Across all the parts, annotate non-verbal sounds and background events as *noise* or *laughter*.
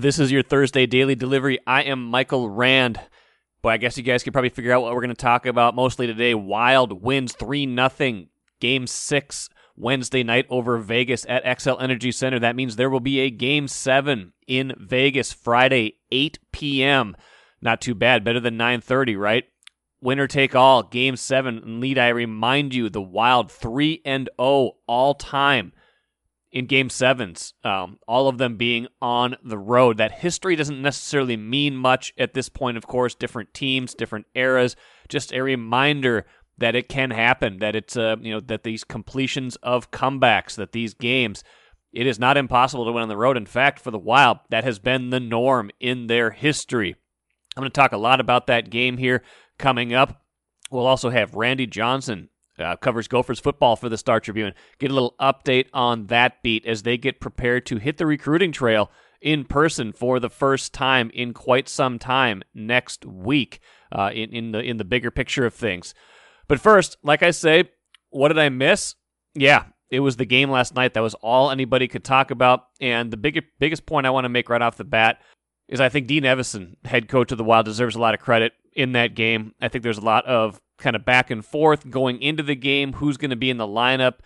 This is your Thursday daily delivery. I am Michael Rand. Boy, I guess you guys can probably figure out what we're going to talk about mostly today. Wild wins 3 0, game six Wednesday night over Vegas at Xcel Energy Center. That means there will be a game seven in Vegas Friday, 8 p.m. Not too bad. Better than 9:30, right? Winner take all, game seven. And lead, I remind you, the Wild 3 and 0 all time in game sevens, um, all of them being on the road. That history doesn't necessarily mean much at this point, of course. Different teams, different eras. Just a reminder that it can happen. That it's uh, you know that these completions of comebacks, that these games, it is not impossible to win on the road. In fact, for the Wild, that has been the norm in their history. I'm going to talk a lot about that game here coming up. We'll also have Randy Johnson uh, covers Gophers football for the Star Tribune. Get a little update on that beat as they get prepared to hit the recruiting trail in person for the first time in quite some time next week uh, in, in the in the bigger picture of things. But first, like I say, what did I miss? Yeah, it was the game last night. That was all anybody could talk about. And the big, biggest point I want to make right off the bat is I think Dean Evason, head coach of the Wild, deserves a lot of credit in that game. I think there's a lot of kind of back and forth going into the game. Who's going to be in the lineup?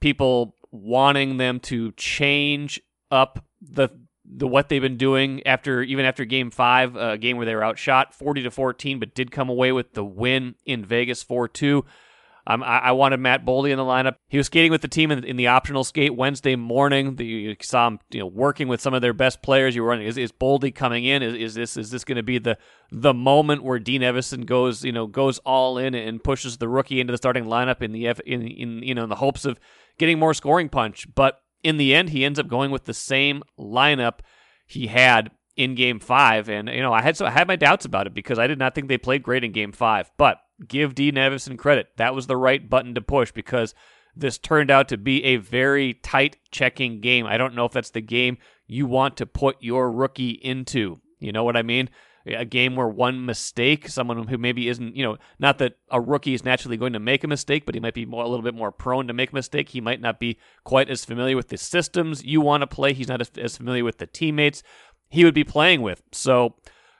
People wanting them to change up the the what they've been doing after even after game five, a game where they were outshot forty to fourteen, but did come away with the win in Vegas four two. Um, I, wanted Matt Boldy in the lineup. He was skating with the team in, in the optional skate Wednesday morning. The, you saw him, you know, working with some of their best players. You were wondering, is, is Boldy coming in? Is, is this is this going to be the the moment where Dean Evason goes, you know, goes all in and pushes the rookie into the starting lineup in the in in you know in the hopes of getting more scoring punch? But in the end, he ends up going with the same lineup he had in Game Five, and you know, I had so I had my doubts about it because I did not think they played great in Game Five, but give Dean Evason credit. That was the right button to push because this turned out to be a very tight checking game. I don't know if that's the game you want to put your rookie into. You know what I mean? A game where one mistake, someone who maybe isn't, you know, not that a rookie is naturally going to make a mistake, but he might be more, a little bit more prone to make a mistake. He might not be quite as familiar with the systems you want to play. He's not as, as familiar with the teammates he would be playing with. So,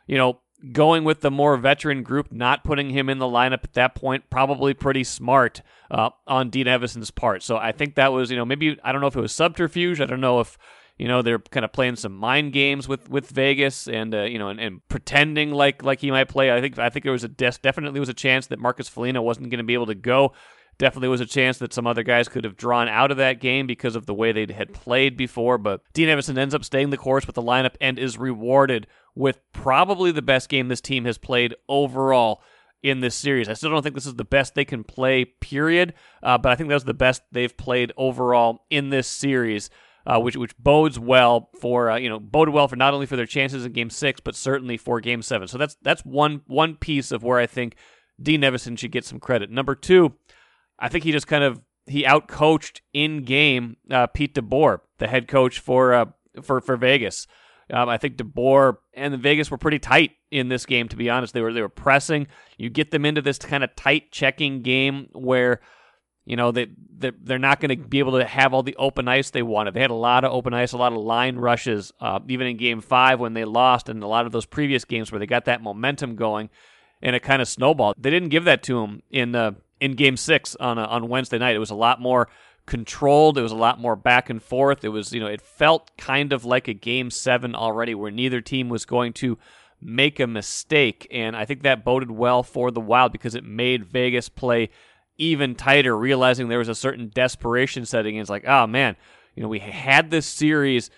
you know, going with the more veteran group, not putting him in the lineup at that point, probably pretty smart uh, on Dean Evason's part. So I think that was, you know, maybe I don't know if it was subterfuge. I don't know if you know they're kind of playing some mind games with with Vegas and uh, you know and, and, pretending like like he might play. I think I think there was a des- definitely was a chance that Marcus Foligno wasn't going to be able to go. Definitely was a chance that some other guys could have drawn out of that game because of the way they had played before. But Dean Evason ends up staying the course with the lineup and is rewarded with probably the best game this team has played overall in this series. I still don't think this is the best they can play, period. Uh, but I think that was the best they've played overall in this series. Uh, which which bodes well for uh, you know boded well for not only for their chances in Game Six, but certainly for Game Seven. So that's that's one one piece of where I think Dean Evason should get some credit. Number two, I think he just kind of he outcoached in game uh, Pete DeBoer, the head coach for uh, for for Vegas. Um, I think DeBoer and the Vegas were pretty tight in this game. To be honest, they were they were pressing. You get them into this kind of tight checking game where you know they they're not going to be able to have all the open ice they wanted. They had a lot of open ice, a lot of line rushes, uh, even in Game Five when they lost, and a lot of those previous games where they got that momentum going, and it kind of snowballed. They didn't give that to them in uh, in Game Six on uh, on Wednesday night. It was a lot more controlled. It was a lot more back and forth. It was you know it felt kind of like a Game Seven already, where neither team was going to make a mistake, and I think that boded well for the Wild because it made Vegas play even tighter, realizing there was a certain desperation setting. It's like, oh man, you know, we had this series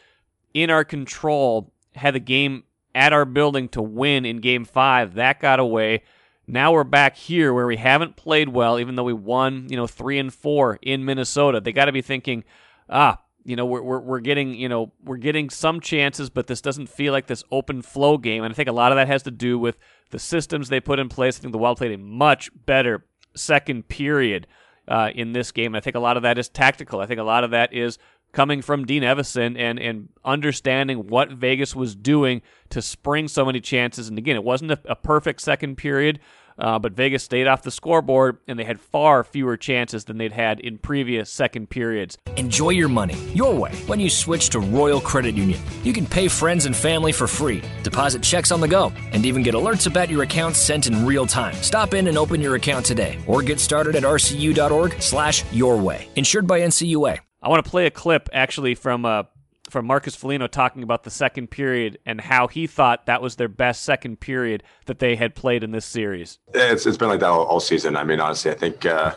in our control, had the game at our building to win in game five. That got away. Now we're back here where we haven't played well, even though we won, you know, three and four in Minnesota. They got to be thinking, ah, you know, we're, we're, we're getting, you know, we're getting some chances, but this doesn't feel like this open flow game. And I think a lot of that has to do with the systems they put in place. I think the Wild played a much better second period uh, in this game. And I think a lot of that is tactical. I think a lot of that is coming from Dean Evason and and understanding what Vegas was doing to spring so many chances. And again, it wasn't a, a perfect second period, uh, but Vegas stayed off the scoreboard, and they had far fewer chances than they'd had in previous second periods. Enjoy your money your way when you switch to Royal Credit Union. You can pay friends and family for free, deposit checks on the go, and even get alerts about your account sent in real time. Stop in and open your account today, or get started at rcu.org/slash your way. Insured by NCUA. I want to play a clip actually from uh, from Marcus Foligno talking about the second period and how he thought that was their best second period that they had played in this series. It's it's been like that all, all season. I mean, honestly, I think uh,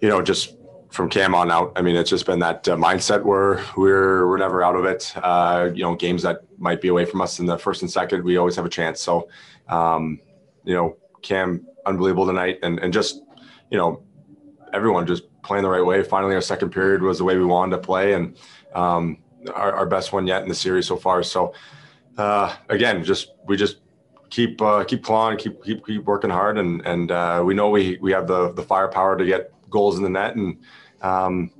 you know just from Cam on out. I mean, it's just been that uh, mindset where we're we're never out of it. Uh, you know, games that might be away from us in the first and second, we always have a chance. So, um, you know, Cam unbelievable tonight, and and just you know, everyone just playing the right way. Finally, our second period was the way we wanted to play, and um, our, our, best one yet in the series so far. So, uh, again, just we just keep uh, keep clawing, keep keep keep working hard, and and uh, we know we we have the the firepower to get goals in the net, and um,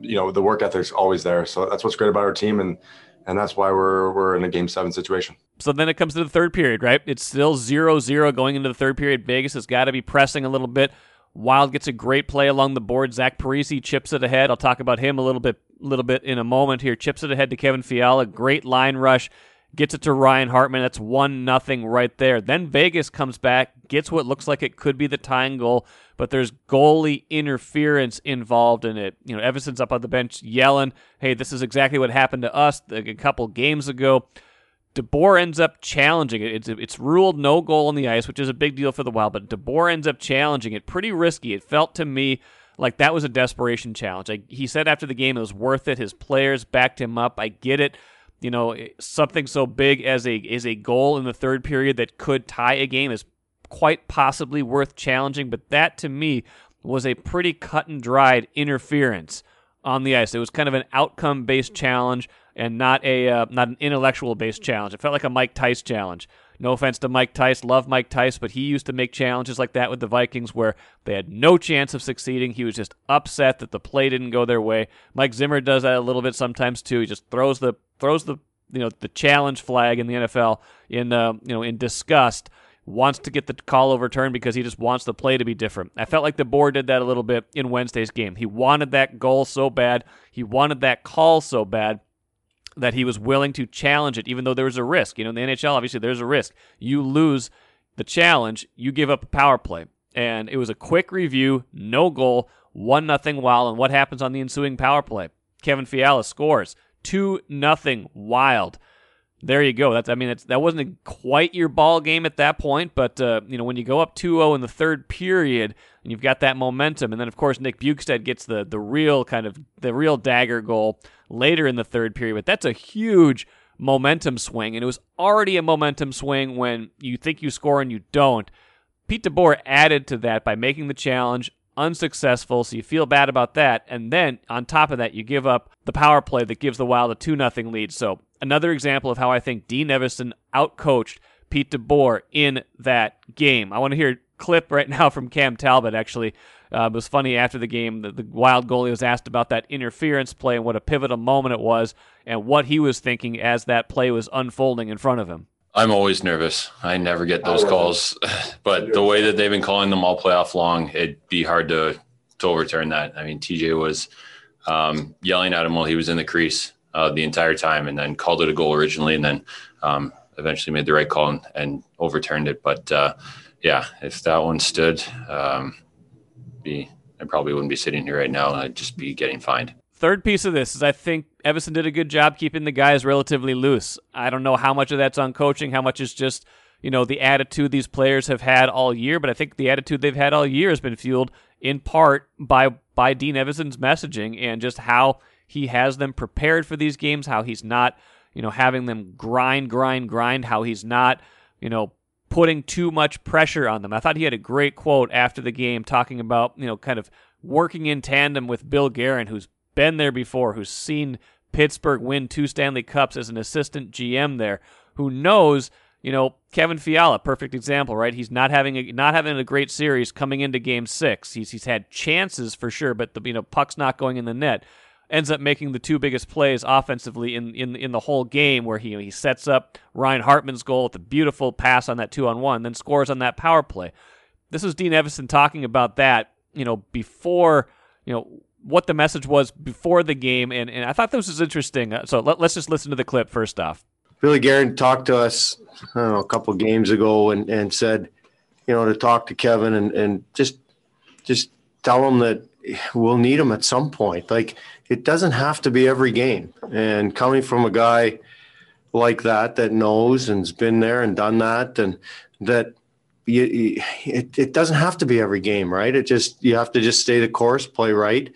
you know the work ethic's always there. So that's what's great about our team, and and that's why we're we're in a game seven situation. So then it comes to the third period, right? It's still 0-0 going into the third period. Vegas has got to be pressing a little bit. Wild gets a great play along the board. Zach Parise chips it ahead. I'll talk about him a little bit, little bit in a moment here. Chips it ahead to Kevin Fiala. Great line rush. Gets it to Ryan Hartman. That's one nothing right there. Then Vegas comes back, gets what looks like it could be the tying goal, but there's goalie interference involved in it. You know, Evason's up on the bench yelling, "Hey, this is exactly what happened to us a couple games ago." DeBoer ends up challenging it. It's, it's ruled no goal on the ice, which is a big deal for the Wild, but DeBoer ends up challenging it. Pretty risky. It felt to me like that was a desperation challenge. I, he said after the game it was worth it. His players backed him up. I get it. You know, something so big as a is a goal in the third period that could tie a game is quite possibly worth challenging, but that to me was a pretty cut and dried interference on the ice. It was kind of an outcome based challenge and not a uh, not an intellectual based challenge. It felt like a Mike Tice challenge. No offense to Mike Tice, love Mike Tice, but he used to make challenges like that with the Vikings where they had no chance of succeeding. He was just upset that the play didn't go their way. Mike Zimmer does that a little bit sometimes too. He just throws the throws the you know the challenge flag in the NFL in uh, you know in disgust wants to get the call overturned because he just wants the play to be different. I felt like DeBoer did that a little bit in Wednesday's game. He wanted that goal so bad. He wanted that call so bad that he was willing to challenge it, even though there was a risk. You know, in the NHL, obviously, there's a risk. You lose the challenge, you give up a power play. And it was a quick review, no goal, one nothing Wild. And what happens on the ensuing power play? Kevin Fiala scores two nothing Wild there you go. That's I mean that wasn't quite your ball game at that point, but uh, you know when you go up 2-0 in the third period and you've got that momentum, and then of course Nick Bjugstad gets the the real kind of the real dagger goal later in the third period. But that's a huge momentum swing, and it was already a momentum swing when you think you score and you don't. Pete DeBoer added to that by making the challenge unsuccessful, so you feel bad about that. And then on top of that, you give up the power play that gives the Wild a 2 0 lead. So another example of how I think Dean Evason outcoached Pete DeBoer in that game. I want to hear a clip right *laughs* now from Cam Talbot, actually. Uh, it was funny after the game. that the Wild goalie was asked about that interference play and what a pivotal moment it was, and what he was thinking as that play was unfolding in front of him. I'm always nervous. I never get those calls, *laughs* but the way that they've been calling them all playoff long, it'd be hard to to overturn that. I mean, TJ was um, yelling at him while he was in the crease uh, the entire time, and then called it a goal originally, and then um, eventually made the right call and, and overturned it. But uh, yeah, if that one stood, um, be I probably wouldn't be sitting here right now. I'd just be getting fined. Third piece of this is I think Evason did a good job keeping the guys relatively loose. I don't know how much of that's on coaching, how much is just, you know, the attitude these players have had all year, but I think the attitude they've had all year has been fueled in part by by Dean Evason's messaging and just how he has them prepared for these games, how he's not, you know, having them grind, grind, grind, how he's not, you know, putting too much pressure on them. I thought he had a great quote after the game talking about, you know, kind of working in tandem with Bill Guerin, who's been there before, who's seen Pittsburgh win two Stanley Cups as an assistant GM there, who knows, you know, Kevin Fiala, perfect example, right? He's not having a not having a great series coming into Game Six. He's he's had chances for sure, but the you know puck's not going in the net. Ends up making the two biggest plays offensively in in in the whole game, where he he sets up Ryan Hartman's goal with a beautiful pass on that two on one, then scores on that power play. this is Dean Evason talking about that, you know, before, you know, what the message was before the game. And, and I thought this was interesting. Uh, so let, us just listen to the clip first off. Billy Guerin talked to us, know, a couple games ago and, and said, you know, to talk to Kevin and, and just, just tell him that we'll need him at some point. Like it doesn't have to be every game. And coming from a guy like that, that knows and's been there and done that and that you, it, it doesn't have to be every game, right? It just you have to just stay the course, play right,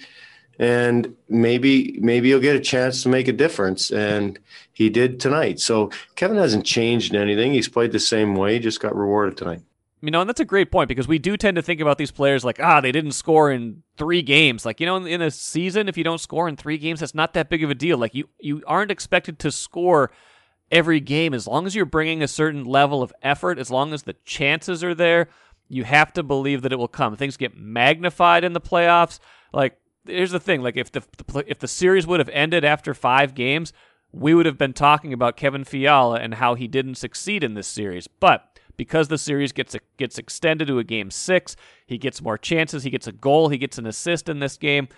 and maybe maybe you'll get a chance to make a difference. And he did tonight. So Kevin hasn't changed anything. He's played the same way. Just got rewarded tonight. You know, and that's a great point because we do tend to think about these players like, ah, they didn't score in three games. Like, you know, in, in a season, if you don't score in three games, that's not that big of a deal. Like, you you aren't expected to score every game. As long as you're bringing a certain level of effort, as long as the chances are there, you have to believe that it will come. Things get magnified in the playoffs. Like here's the thing: like if the if the series would have ended after five games, we would have been talking about Kevin Fiala and how he didn't succeed in this series. But because the series gets gets extended to a game six, he gets more chances. He gets a goal. He gets an assist in this game.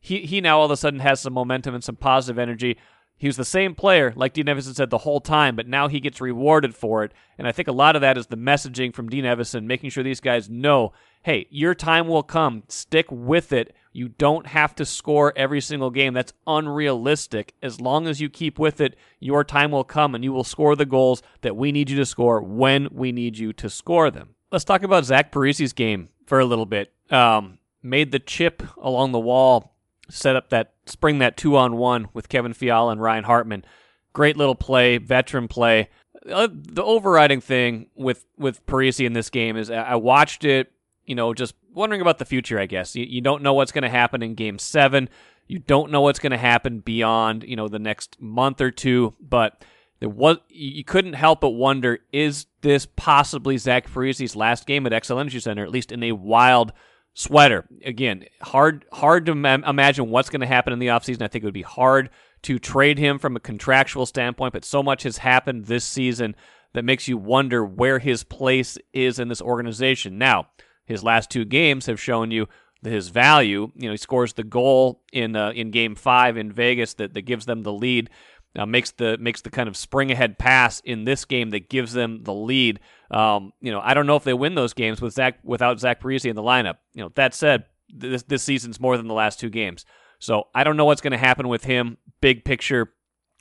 He he now all of a sudden has some momentum and some positive energy. He was the same player, like Dean Evason said, the whole time, but now he gets rewarded for it. And I think a lot of that is the messaging from Dean Evason, making sure these guys know hey, your time will come. Stick with it. You don't have to score every single game. That's unrealistic. As long as you keep with it, your time will come and you will score the goals that we need you to score when we need you to score them. Let's talk about Zach Parise's game for a little bit. Um, made the chip along the wall set up that spring that two on one with Kevin Fiala and Ryan Hartman. Great little play, veteran play. Uh, the overriding thing with with Parise in this game is I watched it, you know, just wondering about the future. I guess you, you don't know what's going to happen in Game Seven. You don't know what's going to happen beyond you know the next month or two, but. There was you couldn't help but wonder: Is this possibly Zach Parise's last game at Xcel Energy Center, at least in a wild Sweater again, hard hard to imagine what's going to happen in the offseason. I think it would be hard to trade him from a contractual standpoint, but so much has happened this season that makes you wonder where his place is in this organization. Now, his last two games have shown you his value. You know, he scores the goal in uh, in Game Five in Vegas that, that gives them the lead uh, makes the makes the kind of spring ahead pass in this game that gives them the lead. Um, you know, I don't know if they win those games with Zach without Zach Parise in the lineup. You know, that said, this this season's more than the last two games, so I don't know what's going to happen with him. Big picture,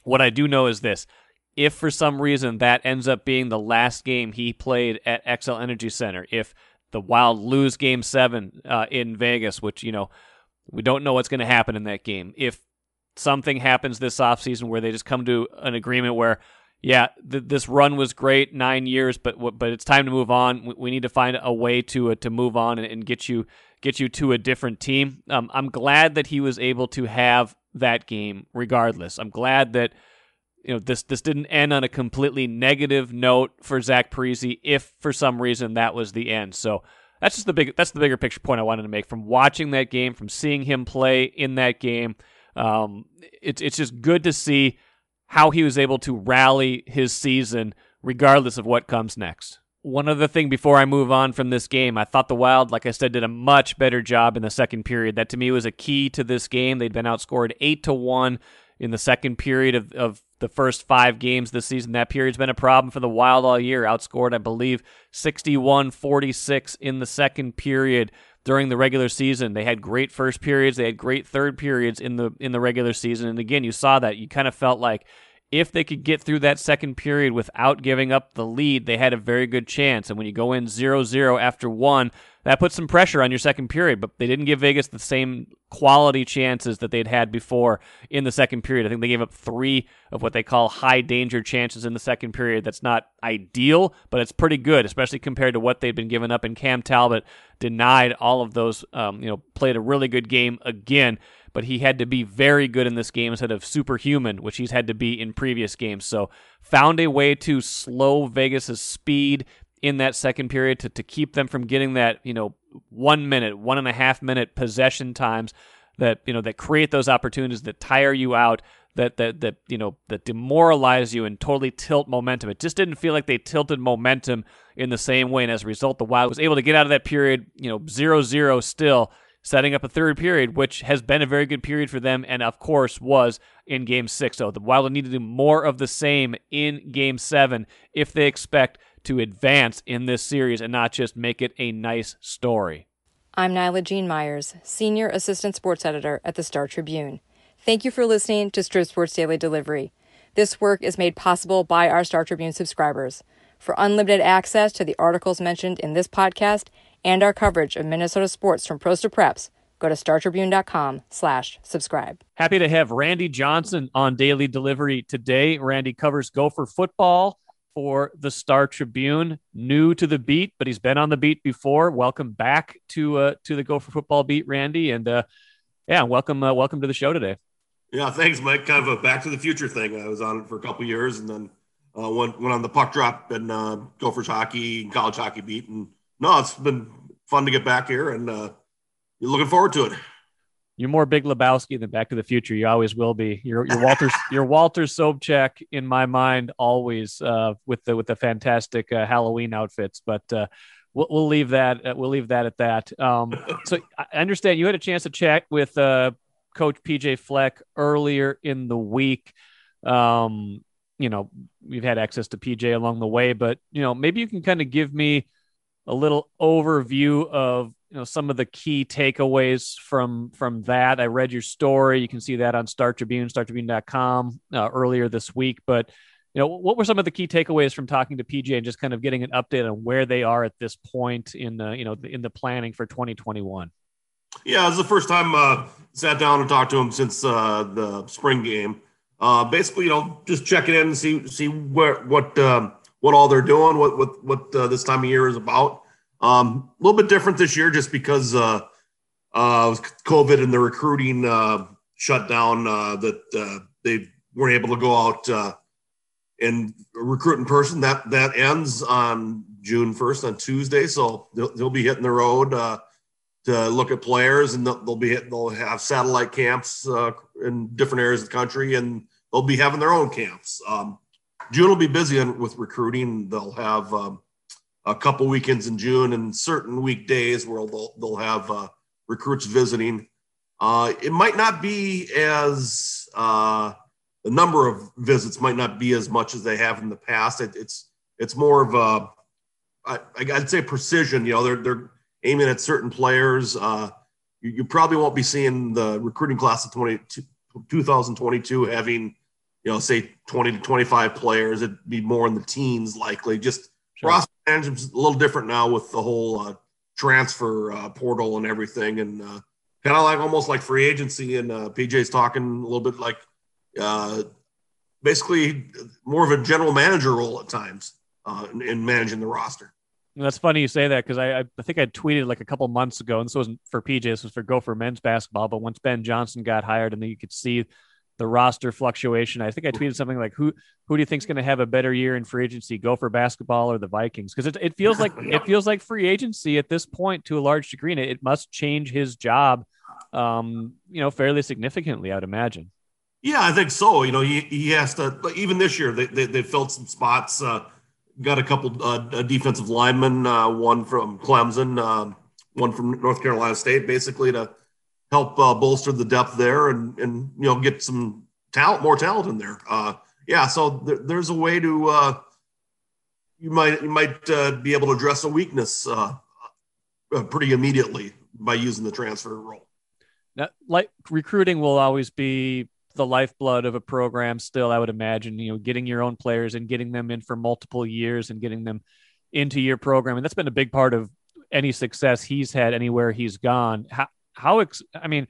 what I do know is this: if for some reason that ends up being the last game he played at Xcel Energy Center, if the Wild lose Game Seven uh, in Vegas, which you know we don't know what's going to happen in that game, if something happens this offseason where they just come to an agreement where yeah, th- this run was great, nine years, but but it's time to move on. We, we need to find a way to uh, to move on and, and, get you get you to a different team. Um, I'm glad that he was able to have that game, regardless. I'm glad that you know this this didn't end on a completely negative note for Zach Parise. If for some reason that was the end, so that's just the big that's the bigger picture point I wanted to make from watching that game, from seeing him play in that game. Um, it's it's just good to see how he was able to rally his season regardless of what comes next. One other thing before I move on from this game, I thought the Wild, like I said, did a much better job in the second period. That to me was a key to this game. They'd been outscored eight to one in the second period of, of the first five games this season. That period's been a problem for the Wild all year. Outscored, I believe, 61 46 in the second period during the regular season. They had great first periods, they had great third periods in the in the regular season. And again, you saw that. You kind of felt like if they could get through that second period without giving up the lead, they had a very good chance. And when you go in 0-0 after 1, that puts some pressure on your second period, but they didn't give Vegas the same quality chances that they'd had before in the second period. I think they gave up 3 of what they call high danger chances in the second period. That's not ideal, but it's pretty good, especially compared to what they'd been giving up. And Cam Talbot denied all of those. Um, you know, played a really good game again, but he had to be very good in this game instead of superhuman, which he's had to be in previous games. So found a way to slow Vegas's speed in that second period to, to keep them from getting that you know one minute, one and a half minute possession times that you know that create those opportunities that tire you out that that that you know that demoralize you and totally tilt momentum. It just didn't feel like they tilted momentum in the same way, and as a result, the Wild was able to get out of that period, you know, zero zero still, setting up a third period, which has been a very good period for them, and of course was in Game Six. So the Wild need to do more of the same in Game Seven if they expect to advance in this series and not just make it a nice story. I'm Naila-Jean Meyers, Senior Assistant Sports Editor at the Star Tribune. Thank you for listening to Strib Sports Daily Delivery. This work is made possible by our Star Tribune subscribers. For unlimited access to the articles mentioned in this podcast and our coverage of Minnesota sports from pros to preps, go to startribune.com slash subscribe. Happy to have Randy Johnson on Daily Delivery today. Randy covers Gopher football for the Star Tribune, new to the beat, but he's been on the beat before. Welcome back to uh, to the Gopher football beat, Randy, and uh, yeah, welcome uh, welcome to the show today. Yeah, thanks, Mike. Kind of a Back to the Future thing. I was on it for a couple years, and then uh, went went on the puck drop and uh, Gophers hockey and college hockey beat. And no, it's been fun to get back here, and uh, you're looking forward to it. You're more Big Lebowski than Back to the Future. You always will be. You're, you're Walter. *laughs* you're Walter Sobchak in my mind, always uh, with the with the fantastic uh, Halloween outfits. But uh, we'll, we'll leave that. Uh, we'll leave that at that. Um, so *coughs* I understand you had a chance to chat with uh, Coach PJ Fleck earlier in the week. Um, you know, we've had access to PJ along the way, but you know, maybe you can kind of give me a little overview of you know some of the key takeaways from from that. I read your story. You can see that on Star Tribune, StarTribune.com uh, earlier this week. But you know, what were some of the key takeaways from talking to PJ and just kind of getting an update on where they are at this point in the you know in the planning for 2021? Yeah, it was the first time uh, sat down and talked to him since uh, the spring game. Uh, basically, you know, just checking in and see see where what um, what all they're doing, what what what uh, this time of year is about. Um, a little bit different this year, just because uh, uh, COVID and the recruiting uh, shut down. Uh, that uh, they weren't able to go out uh, and recruit in person. That that ends on June first on Tuesday, so they'll, they'll be hitting the road. Uh, to look at players, and they'll, be they'll have satellite camps uh, in different areas of the country, and they'll be having their own camps. Um, June will be busy with recruiting. They'll have um, a couple weekends in June and certain weekdays where they'll they'll have uh, recruits visiting. Uh, it might not be as uh, the number of visits might not be as much as they have in the past. It, it's it's more of a I, I'd say precision. You know, they're they're aiming at certain players. Uh, you, you, probably won't be seeing the recruiting class of 20, 2022 having, you know, say 20 to 25 players. It'd be more in the teens likely. Just sure. roster management's a little different now with the whole uh, transfer uh, portal and everything. And uh, kind of like almost like free agency. And uh, PJ's talking a little bit like uh, basically more of a general manager role at times in, in managing the roster. That's funny you say that because I, I think I tweeted like a couple months ago, and this wasn't for PJ, this was for Gopher men's basketball. But once Ben Johnson got hired, and then you could see the roster fluctuation, I think I tweeted something like, "Who who do you think is going to have a better year in free agency, Gopher basketball or the Vikings?" Because it, it feels *laughs* like it feels like free agency at this point to a large degree, and it, it must change his job, um, you know, fairly significantly. I'd imagine. Yeah, I think so. You know, he, he has to. Even this year, they they, they filled some spots. Uh, got a couple uh, defensive linemen, uh, one from Clemson, uh, one from North Carolina State, basically to help uh, bolster the depth there and and you know get some talent, more talent in there. Uh, yeah, so th- there's a way to uh, you might you might be able to address a weakness pretty immediately by using the transfer role. Now, like recruiting will always be the lifeblood of a program still i would imagine you know getting your own players and getting them in for multiple years and getting them into your program and that's been a big part of any success he's had anywhere he's gone how how ex- i mean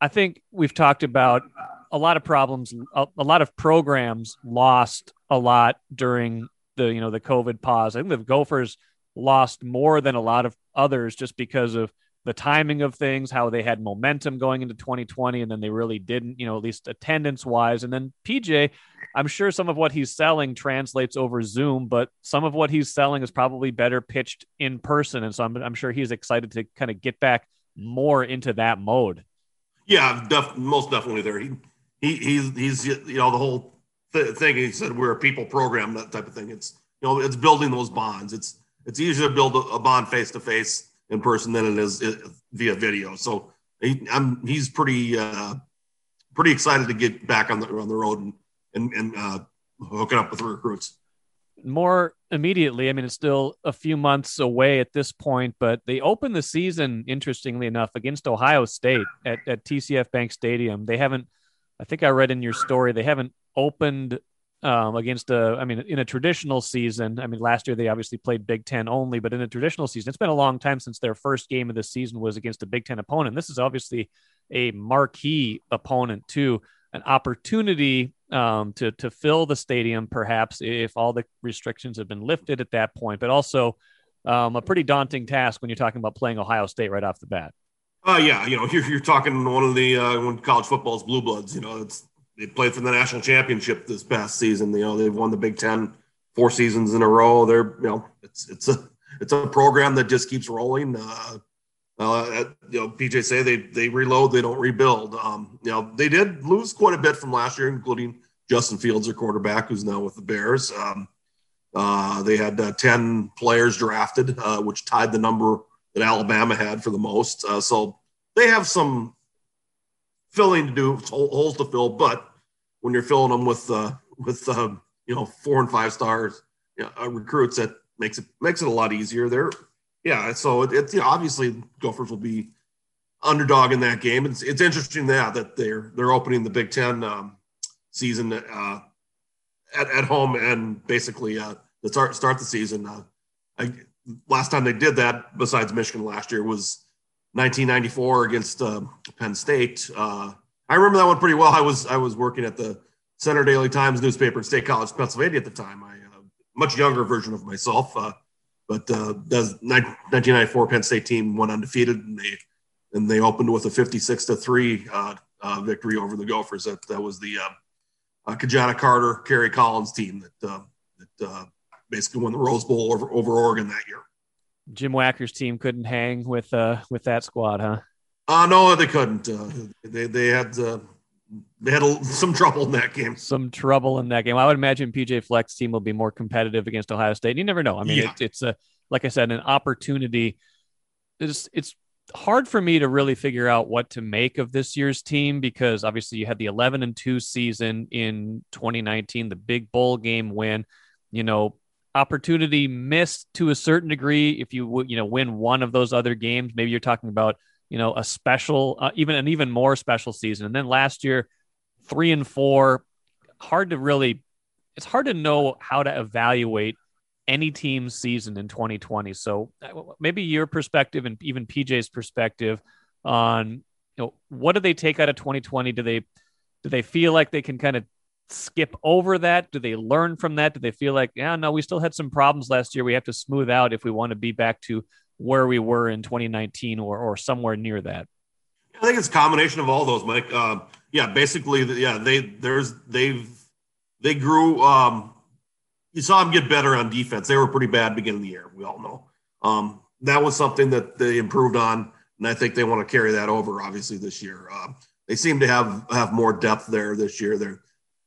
i think we've talked about a lot of problems a, a lot of programs lost a lot during the you know the covid pause i think the gophers lost more than a lot of others just because of the timing of things, how they had momentum going into 2020, and then they really didn't, you know, at least attendance wise. And then PJ, I'm sure some of what he's selling translates over Zoom, but some of what he's selling is probably better pitched in person. And so I'm, I'm sure he's excited to kind of get back more into that mode. Yeah, def- most definitely there. He, he he's he's you know the whole th- thing. He said we're a people program, that type of thing. It's you know it's building those bonds. It's it's easier to build a, a bond face to face in person than it is via video. So he, I'm he's pretty uh, pretty excited to get back on the on the road and and, and uh, hooking up with recruits. More immediately, I mean, it's still a few months away at this point, but they opened the season, interestingly enough, against Ohio State at, at TCF Bank Stadium. They haven't, I think I read in your story, they haven't opened um, against a, I mean, in a traditional season. I mean, last year they obviously played Big Ten only, but in a traditional season, it's been a long time since their first game of the season was against a Big Ten opponent. This is obviously a marquee opponent, too, an opportunity um, to to fill the stadium, perhaps if all the restrictions have been lifted at that point. But also um, a pretty daunting task when you're talking about playing Ohio State right off the bat. Uh, yeah, you know, you're, you're talking one of the uh, when college football's blue bloods. You know, it's they played for the national championship this past season. You know, they've won the Big Ten four seasons in a row. They're you know, it's it's a it's a program that just keeps rolling. Uh, uh, you know, PJ say they they reload, they don't rebuild. Um, you know, they did lose quite a bit from last year, including Justin Fields, their quarterback, who's now with the Bears. Um, uh, they had uh, ten players drafted, uh, which tied the number that Alabama had for the most. Uh, so they have some filling to do, holes to fill. But when you're filling them with uh, with you know four and five stars you know, recruits, that makes it makes it a lot easier. They're yeah, so it, it's know, obviously Gophers will be underdog in that game. It's it's interesting that that they're they're opening the Big Ten um, season uh, at at home and basically uh, to start start the season. Uh, I, last time they did that, besides Michigan last year, was 1994 against uh, Penn State. Uh, I remember that one pretty well. I was I was working at the Center Daily Times newspaper in State College, Pennsylvania at the time. I uh, much younger version of myself. But uh, the 1994 Penn State team went undefeated, and they and they opened with a 56 to three uh, uh, victory over the Gophers. That that was the uh, uh, Ki-Jana Carter, Kerry Collins team that uh, that uh, basically won the Rose Bowl over, over Oregon that year. Jim Wacker's team couldn't hang with uh, with that squad, huh? Uh, no, they couldn't. Uh, they they had uh, they had a, some trouble in that game. Some trouble in that game. I would imagine PJ Fleck's team will be more competitive against Ohio State. You never know. I mean, yeah. it, it's a like I said, an opportunity. It's it's hard for me to really figure out what to make of this year's team because obviously you had the 11 and 2 season in 2019 the big bowl game win you know opportunity missed to a certain degree if you you know win one of those other games maybe you're talking about you know, a special, uh, even an even more special season. And then last year, three and four, hard to really, it's hard to know how to evaluate any team's season in 2020. So uh, maybe your perspective and even PJ's perspective on, you know, what do they take out of 2020? Do they, do they feel like they can kind of skip over that? Do they learn from that? Do they feel like, yeah, no, we still had some problems last year. We have to smooth out if we want to be back to where we were in 2019 or, or somewhere near that? I think it's a combination of all those, Mike. Uh, yeah, basically, yeah, they there's they've they grew. Um, you saw them get better on defense. They were pretty bad beginning of the year. We all know um, that was something that they improved on, and I think they want to carry that over. Obviously, this year uh, they seem to have have more depth there this year. They're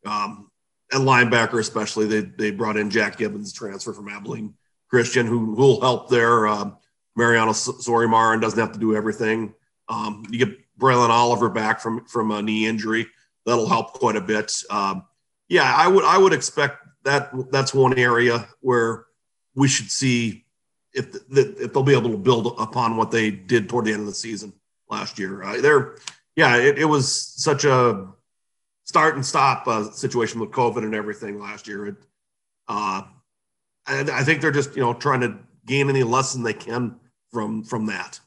um, at linebacker, especially they they brought in Jack Gibbens, transfer from Abilene Christian, who will help their um, Mariano Sori-Marin and doesn't have to do everything. Um, you get Braelen Oliver back from from a knee injury. That'll help quite a bit. Um, yeah, I would I would expect that that's one area where we should see if the, if they'll be able to build upon what they did toward the end of the season last year. Uh, they're yeah, it, it, was such a start and stop uh, situation with COVID and everything last year. It, uh, and I think they're just you know trying to gain any lesson they can from from that.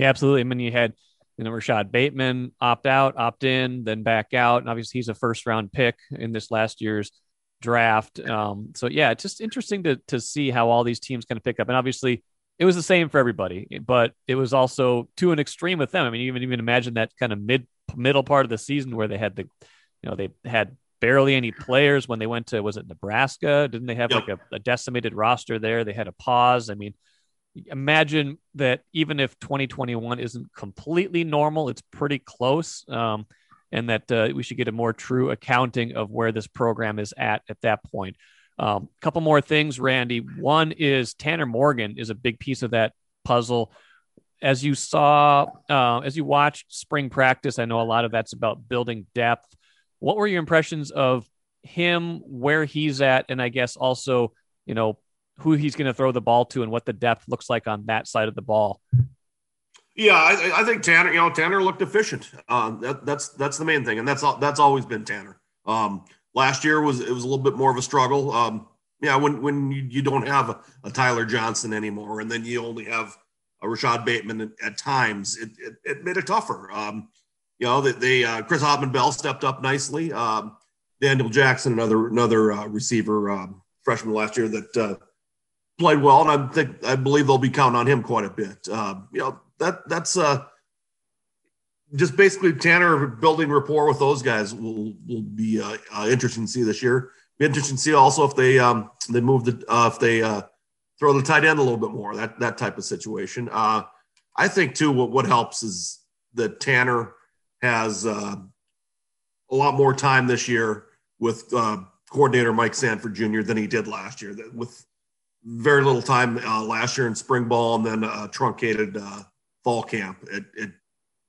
Yeah, absolutely. I mean, you had you know Rashod Bateman opt out, opt in, then back out, and obviously he's a first round pick in this last year's draft. Um, so yeah, it's just interesting to to see how all these teams kind of pick up, and obviously it was the same for everybody, but it was also to an extreme with them. I mean, even even imagine that kind of mid middle part of the season where they had the, you know, they had barely any players when they went to was it Nebraska? Didn't they have yep. like a, a, decimated roster there? They had a pause. I mean, imagine that even if 2021 isn't completely normal, it's pretty close. Um, and that uh, we should get a more true accounting of where this program is at at that point. A um, couple more things, Randy. One is Tanner Morgan is a big piece of that puzzle. As you saw, uh, as you watched spring practice, I know a lot of that's about building depth. What were your impressions of him, where he's at, and I guess also, you know, who he's going to throw the ball to and what the depth looks like on that side of the ball? Yeah, I, I think Tanner. You know, Tanner looked efficient. Uh, that, that's that's the main thing, and that's that's always been Tanner. Um, last year was it was a little bit more of a struggle. Um, yeah, when when you, you don't have a, a, Tyler Johnson anymore, and then you only have a Rashod Bateman at, at times, it, it, it, made it tougher. Um, you know, they, they uh, Chris Autman-Bell stepped up nicely. Um, Daniel Jackson, another another uh, receiver um, freshman last year that uh, played well, and I think I believe they'll be counting on him quite a bit. Uh, you know, that that's uh, just basically Tanner building rapport with those guys will will be uh, uh, interesting to see this year. Be interesting to see also if they um, they move the uh, if they uh, throw the tight end a little bit more that that type of situation. Uh, I think too what what helps is that Tanner has uh, a lot more time this year with uh, coordinator Mike Sanford Jr. than he did last year. That with very little time uh, last year in spring ball and then a truncated uh, fall camp. It, it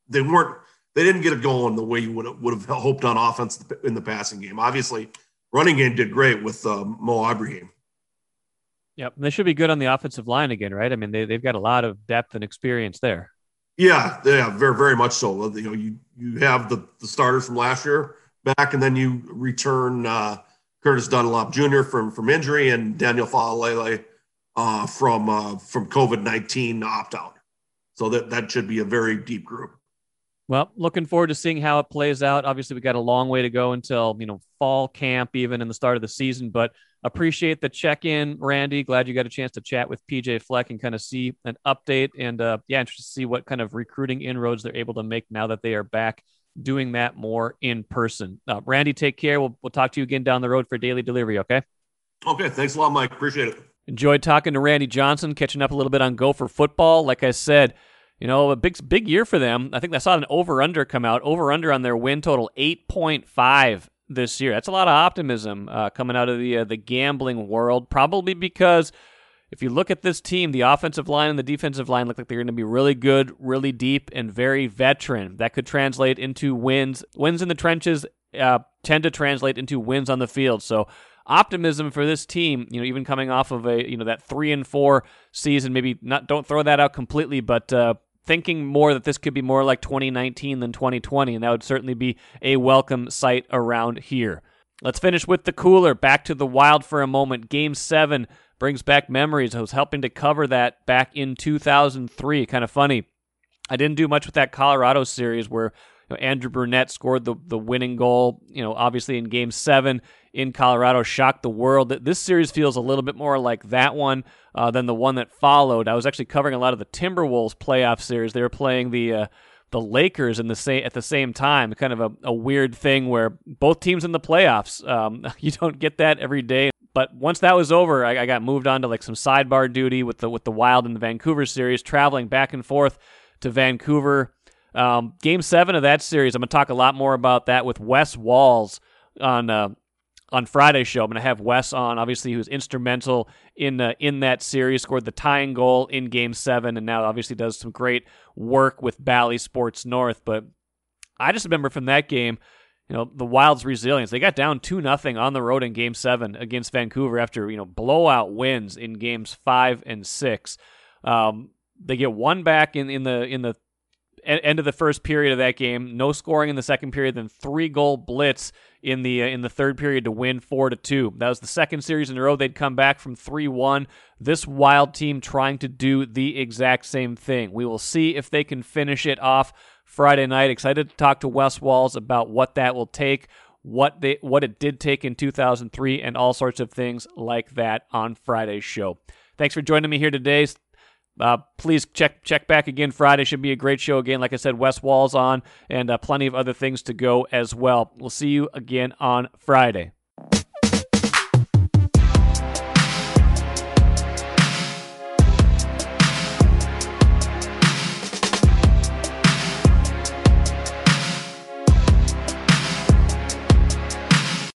they weren't they didn't get it going the way you would have, would have hoped on offense in the passing game. Obviously, running game did great with uh, Mo Ibrahim. Yep, they should be good on the offensive line again, right? I mean, they they've got a lot of depth and experience there. Yeah, yeah, very very much so. You know, you you have the the starters from last year back, and then you return uh, Curtis Dunlap Jr. from from injury and Daniel Faalele uh, from uh, from COVID nineteen opt out. So that that should be a very deep group. Well, looking forward to seeing how it plays out. Obviously, we got a long way to go until you know fall camp, even in the start of the season. But appreciate the check in, Randy. Glad you got a chance to chat with PJ Fleck and kind of see an update. And uh, yeah, interested to see what kind of recruiting inroads they're able to make now that they are back doing that more in person. Uh, Randy, take care. We'll we'll talk to you again down the road for daily delivery. Okay. Okay. Thanks a lot, Mike. Appreciate it. Enjoyed talking to Randy Johnson, catching up a little bit on Gopher football. Like I said you know, a big big year for them. I think I saw an over under come out. Over under on their win total eight point five this year. That's a lot of optimism uh, coming out of the uh, the gambling world. Probably because if you look at this team, the offensive line and the defensive line look like they're going to be really good, really deep, and very veteran. That could translate into wins. Wins in the trenches uh, tend to translate into wins on the field. So optimism for this team, you know, even coming off of a, you know, that three and four season, maybe not, don't throw that out completely, but, uh, thinking more that this could be more like 2019 than 2020, and that would certainly be a welcome sight around here. Let's finish with the cooler. Back to the wild for a moment. Game seven brings back memories. I was helping to cover that back in 2003. Kind of funny. I didn't do much with that Colorado series where you know, Andrew Brunette scored the, the winning goal, you know, obviously in game seven in Colorado, shocked the world. This series feels a little bit more like that one uh, than the one that followed. I was actually covering a lot of the Timberwolves playoff series. They were playing the uh, the Lakers in the same at the same time. Kind of a, a weird thing where both teams in the playoffs. Um, *laughs* you don't get that every day. But once that was over, I, I got moved on to like some sidebar duty with the with the Wild in the Vancouver series, traveling back and forth to Vancouver um, game seven of that series, I'm to talk a lot more about that with Wes Walz on uh, on Friday's show. I'm to have Wes on, obviously, who's instrumental in uh, in that series, scored the tying goal in Game Seven, and now obviously does some great work with Bally Sports North. But I just remember from that game, you know, the Wild's resilience. They got down two nothing on the road in Game Seven against Vancouver after you know blowout wins in Games Five and Six. Um, they get one back in, in the in the end of the first period of that game. No scoring in the second period, then three goal blitz in the uh, in the third period to win four to two. That was the second series in a row they'd come back from three one. This wild team trying to do the exact same thing. We will see if they can finish it off Friday night. Excited to talk to Wes Walz about what that will take. What they what it did take in 2003 and all sorts of things like that on Friday's show. Thanks for joining me here today. Uh, please check check back again Friday. Should be a great show again. Like I said, Wes Walz on, and uh, plenty of other things to go as well. We'll see you again on Friday.